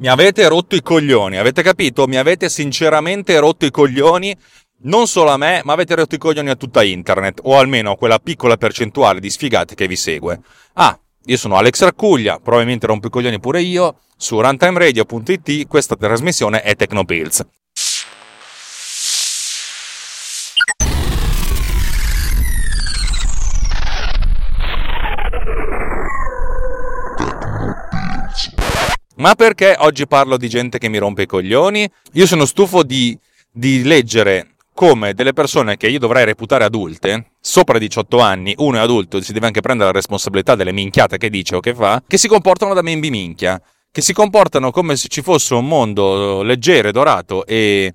Mi avete rotto i coglioni, avete capito? Mi avete sinceramente rotto i coglioni non solo a me, ma avete rotto i coglioni a tutta internet, o almeno a quella piccola percentuale di sfigati che vi segue. Ah, io sono Alex Raccuglia, probabilmente rompo i coglioni pure io, su runtimeradio.it questa trasmissione è Tecnopills. Ma perché oggi parlo di gente che mi rompe i coglioni? Io sono stufo di, di leggere come delle persone che io dovrei reputare adulte, sopra 18 anni, uno è adulto si deve anche prendere la responsabilità delle minchiate che dice o che fa, che si comportano da membri minchia, che si comportano come se ci fosse un mondo leggero, dorato e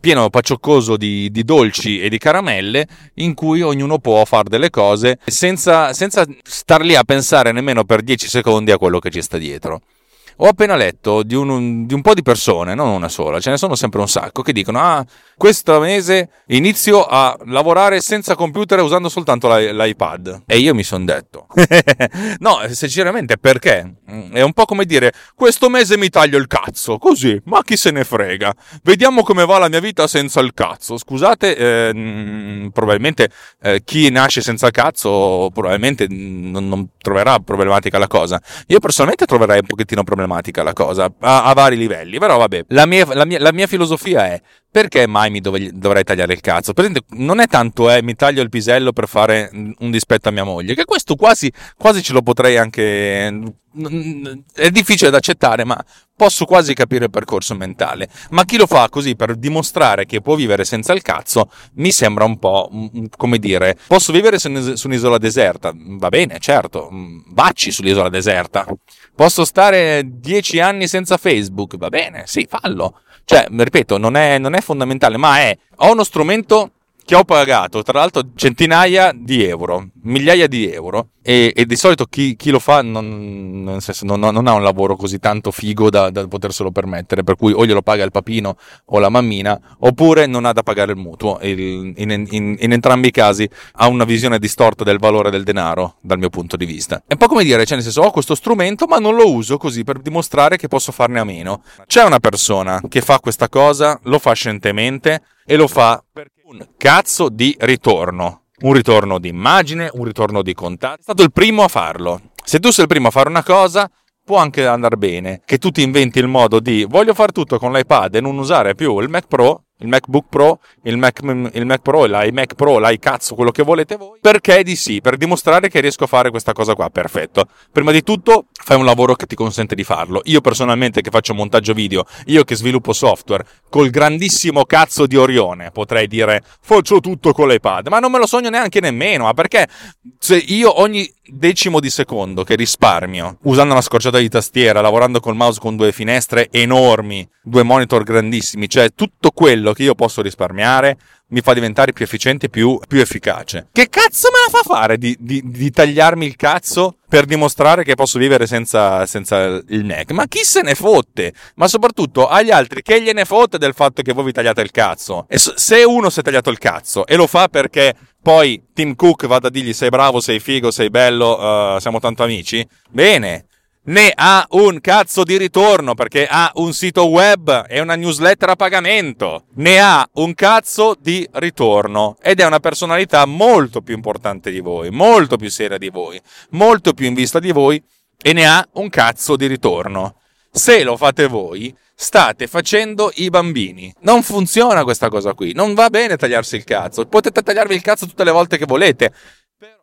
pieno paccioccoso di, di, dolci e di caramelle in cui ognuno può fare delle cose senza, senza star lì a pensare nemmeno per 10 secondi a quello che ci sta dietro. Ho appena letto di un, di un, po' di persone, non una sola, ce ne sono sempre un sacco, che dicono: Ah, questo mese inizio a lavorare senza computer usando soltanto l'iPad. E io mi sono detto: No, sinceramente, perché? Mm, è un po' come dire: Questo mese mi taglio il cazzo, così, ma chi se ne frega? Vediamo come va la mia vita senza il cazzo. Scusate, eh, mm, probabilmente eh, chi nasce senza cazzo, probabilmente non, non troverà problematica la cosa. Io personalmente troverei un pochettino problematica problematica la cosa, a, a vari livelli, però vabbè, la mia, la mia, la mia filosofia è perché mai mi dov- dovrei tagliare il cazzo? Per esempio, non è tanto eh, mi taglio il pisello per fare un dispetto a mia moglie, che questo quasi, quasi ce lo potrei anche... È difficile da accettare, ma posso quasi capire il percorso mentale. Ma chi lo fa così per dimostrare che può vivere senza il cazzo, mi sembra un po' come dire, posso vivere su un'isola deserta? Va bene, certo, vacci sull'isola deserta. Posso stare dieci anni senza Facebook? Va bene, sì, fallo. Cioè, ripeto, non è, non è fondamentale, ma è ho uno strumento che ho pagato, tra l'altro, centinaia di euro, migliaia di euro. E, e di solito chi, chi, lo fa non, non, senso, non, non, ha un lavoro così tanto figo da, da, poterselo permettere, per cui o glielo paga il papino o la mammina, oppure non ha da pagare il mutuo. Il, in, in, in, entrambi i casi ha una visione distorta del valore del denaro, dal mio punto di vista. È un po' come dire, cioè nel senso, ho questo strumento, ma non lo uso così per dimostrare che posso farne a meno. C'è una persona che fa questa cosa, lo fa scientemente e lo fa perché un cazzo di ritorno. Un ritorno di immagine, un ritorno di contatto. È stato il primo a farlo. Se tu sei il primo a fare una cosa, può anche andare bene. Che tu ti inventi il modo di voglio fare tutto con l'iPad e non usare più il Mac Pro il MacBook Pro, il Mac, il Mac Pro, l'iMac Pro, l'iCazzo, quello che volete voi. Perché di sì? Per dimostrare che riesco a fare questa cosa qua. Perfetto. Prima di tutto, fai un lavoro che ti consente di farlo. Io personalmente che faccio montaggio video, io che sviluppo software, col grandissimo cazzo di Orione, potrei dire faccio tutto con l'iPad, ma non me lo sogno neanche nemmeno, ma perché se io ogni decimo di secondo che risparmio usando una scorciata di tastiera, lavorando col mouse con due finestre enormi, due monitor grandissimi, cioè tutto quello che io posso risparmiare mi fa diventare più efficiente più, più, efficace. Che cazzo me la fa fare di, di, di, tagliarmi il cazzo per dimostrare che posso vivere senza, senza, il Mac? Ma chi se ne fotte? Ma soprattutto agli altri, che gliene fotte del fatto che voi vi tagliate il cazzo? E se uno si è tagliato il cazzo e lo fa perché poi Tim Cook vada a dirgli sei bravo, sei figo, sei bello, uh, siamo tanto amici, bene, ne ha un cazzo di ritorno perché ha un sito web e una newsletter a pagamento. Ne ha un cazzo di ritorno ed è una personalità molto più importante di voi, molto più seria di voi, molto più in vista di voi e ne ha un cazzo di ritorno. Se lo fate voi, state facendo i bambini. Non funziona questa cosa qui. Non va bene tagliarsi il cazzo. Potete tagliarvi il cazzo tutte le volte che volete.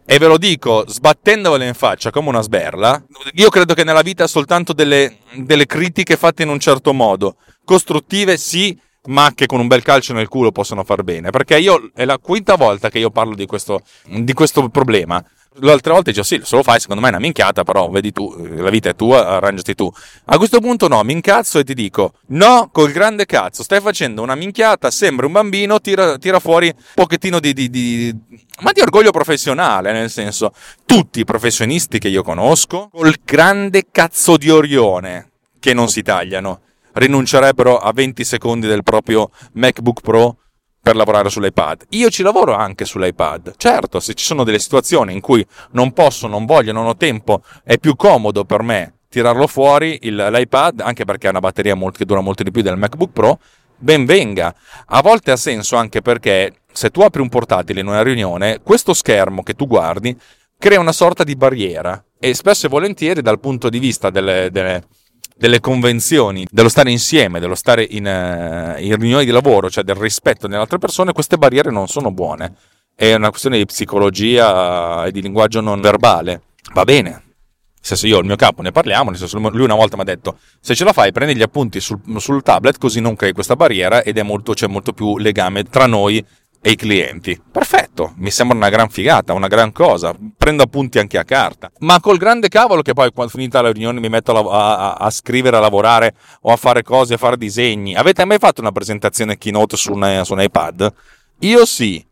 E ve lo dico, sbattendovelo in faccia come una sberla, io credo che nella vita soltanto delle, delle critiche fatte in un certo modo, costruttive sì, ma che con un bel calcio nel culo possono far bene. Perché io è la quinta volta che io parlo di questo, di questo problema. L'altra volta dicevo sì, se lo fai secondo me è una minchiata, però vedi tu, la vita è tua, arrangiati tu. A questo punto no, mi incazzo e ti dico no, col grande cazzo, stai facendo una minchiata, sembra un bambino, tira, tira fuori un pochettino di, di, di, ma di orgoglio professionale, nel senso, tutti i professionisti che io conosco, col grande cazzo di Orione, che non si tagliano, rinuncerebbero a 20 secondi del proprio MacBook Pro per lavorare sull'iPad. Io ci lavoro anche sull'iPad. Certo, se ci sono delle situazioni in cui non posso, non voglio, non ho tempo, è più comodo per me tirarlo fuori il, l'iPad, anche perché ha una batteria molto, che dura molto di più del MacBook Pro. Ben venga. A volte ha senso anche perché se tu apri un portatile in una riunione, questo schermo che tu guardi crea una sorta di barriera e spesso e volentieri dal punto di vista delle, delle delle convenzioni, dello stare insieme, dello stare in, uh, in riunioni di lavoro, cioè del rispetto nelle altre persone, queste barriere non sono buone. È una questione di psicologia e di linguaggio non verbale. Va bene. Nel senso, io il mio capo ne parliamo, nel senso, lui una volta mi ha detto: se ce la fai, prendi gli appunti sul, sul tablet, così non crei questa barriera ed è molto, c'è molto più legame tra noi e i clienti. Perfetto, mi sembra una gran figata, una gran cosa. Prendo appunti anche a carta. Ma col grande cavolo che poi quando finita la riunione mi metto a, a, a, scrivere, a lavorare o a fare cose, a fare disegni. Avete mai fatto una presentazione keynote su un, su un iPad? Io sì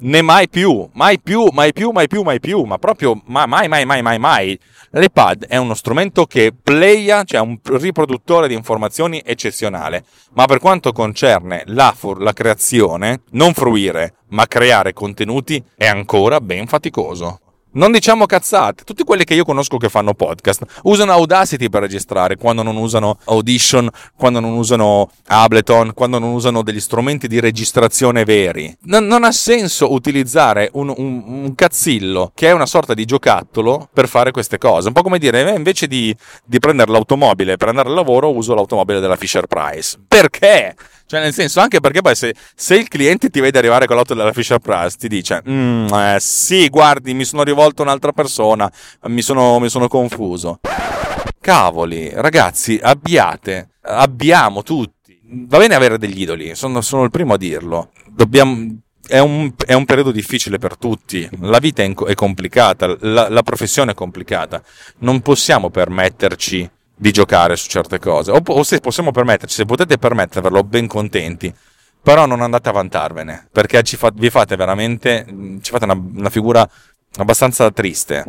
né mai più, mai più, mai più, mai più, mai più, ma proprio mai, mai, mai, mai, mai, mai. L'iPad è uno strumento che playa, cioè un riproduttore di informazioni eccezionale, ma per quanto concerne la, la creazione, non fruire, ma creare contenuti è ancora ben faticoso. Non diciamo cazzate, tutti quelli che io conosco che fanno podcast usano Audacity per registrare, quando non usano Audition, quando non usano Ableton, quando non usano degli strumenti di registrazione veri. Non, non ha senso utilizzare un, un, un, cazzillo che è una sorta di giocattolo per fare queste cose. Un po' come dire, eh, invece di, di prendere l'automobile per andare al lavoro, uso l'automobile della Fisher Price. Perché? Cioè, nel senso, anche perché poi se, se, il cliente ti vede arrivare con l'auto della Fisher Price, ti dice, mm, eh, sì, guardi, mi sono rivolto a un'altra persona, mi sono, mi sono confuso. Cavoli, ragazzi, abbiate, abbiamo tutti. Va bene avere degli idoli, sono, sono il primo a dirlo. Dobbiamo, è un, è un, periodo difficile per tutti, la vita è, è complicata, la, la professione è complicata, non possiamo permetterci di giocare su certe cose. O, o, se possiamo permetterci, se potete permettervelo, ben contenti. Però non andate a vantarvene, perché fa, vi fate veramente, ci fate una, una, figura abbastanza triste.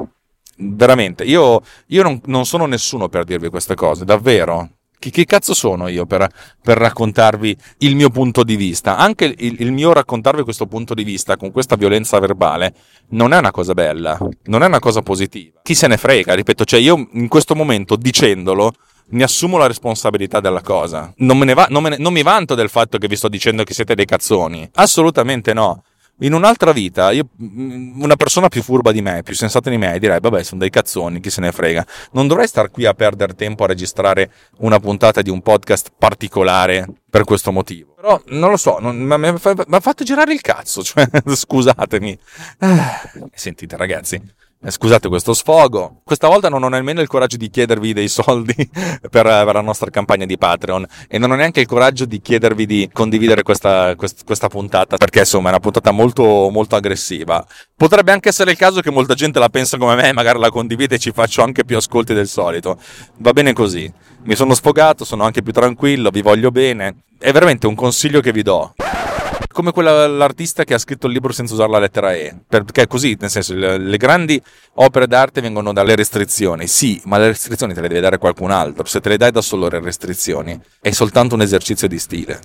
Veramente, io, io non, non sono nessuno per dirvi queste cose, davvero. Chi, chi cazzo sono io per, per, raccontarvi il mio punto di vista? Anche il, il, mio raccontarvi questo punto di vista con questa violenza verbale non è una cosa bella, non è una cosa positiva. Chi se ne frega, ripeto, cioè io in questo momento dicendolo mi assumo la responsabilità della cosa. Non, va, non, ne, non mi vanto del fatto che vi sto dicendo che siete dei cazzoni. Assolutamente no. In un'altra vita, io, mm, una persona più furba di me, più sensata di me, direi: Vabbè, sono dei cazzoni, chi se ne frega. Non dovrei star qui a perdere tempo a registrare una puntata di un podcast particolare per questo motivo. Però non lo so, non, mi ha fatto girare il cazzo. Cioè, scusatemi. Eh, sentite, ragazzi. Eh, scusate questo sfogo, questa volta non ho nemmeno il coraggio di chiedervi dei soldi per, la nostra campagna di Patreon e non ho neanche il coraggio di chiedervi di condividere questa, quest, questa puntata perché insomma è una puntata molto, molto aggressiva. Potrebbe anche essere il caso che molta gente la pensa come me, magari la condivide e ci faccio anche più ascolti del solito. Va bene così, mi sono sfogato, sono anche più tranquillo, vi voglio bene. È veramente un consiglio che vi do come quell'artista che ha scritto il libro senza usare la lettera E, perché è così, nel senso, le, le grandi opere d'arte vengono dalle restrizioni, sì, ma le restrizioni te le deve dare qualcun altro, se te le dai da solo le restrizioni è soltanto un esercizio di stile.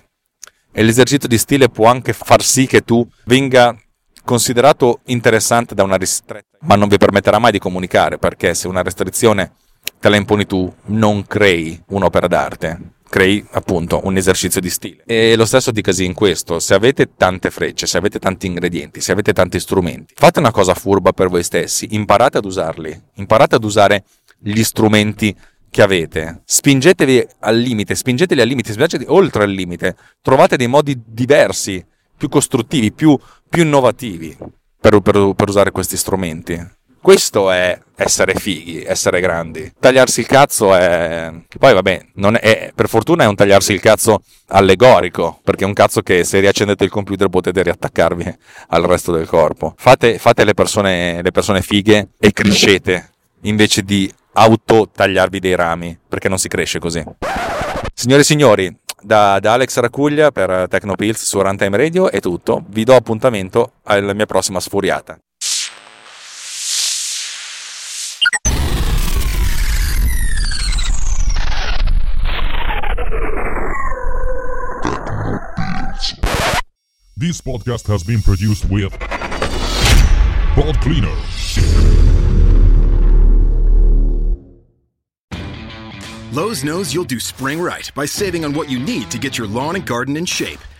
E l'esercizio di stile può anche far sì che tu venga considerato interessante da una ristretta, ma non vi permetterà mai di comunicare, perché se una restrizione te la imponi tu, non crei un'opera d'arte crei appunto un esercizio di stile. E lo stesso dicasi in questo, se avete tante frecce, se avete tanti ingredienti, se avete tanti strumenti, fate una cosa furba per voi stessi, imparate ad usarli, imparate ad usare gli strumenti che avete, spingetevi al limite, spingeteli al limite, spingetevi oltre al limite, trovate dei modi diversi, più costruttivi, più, più innovativi per, per, per usare questi strumenti. Questo è essere fighi, essere grandi. Tagliarsi il cazzo è... Poi vabbè, è... per fortuna è un tagliarsi il cazzo allegorico, perché è un cazzo che se riaccendete il computer potete riattaccarvi al resto del corpo. Fate, fate le, persone, le persone fighe e crescete, invece di auto tagliarvi dei rami, perché non si cresce così. Signore e signori, da, da, Alex Racuglia per Tecnopills su Runtime Radio è tutto. Vi do appuntamento alla mia prossima sfuriata. This podcast has been produced with Pod Cleaner. Lowe's knows you'll do spring right by saving on what you need to get your lawn and garden in shape.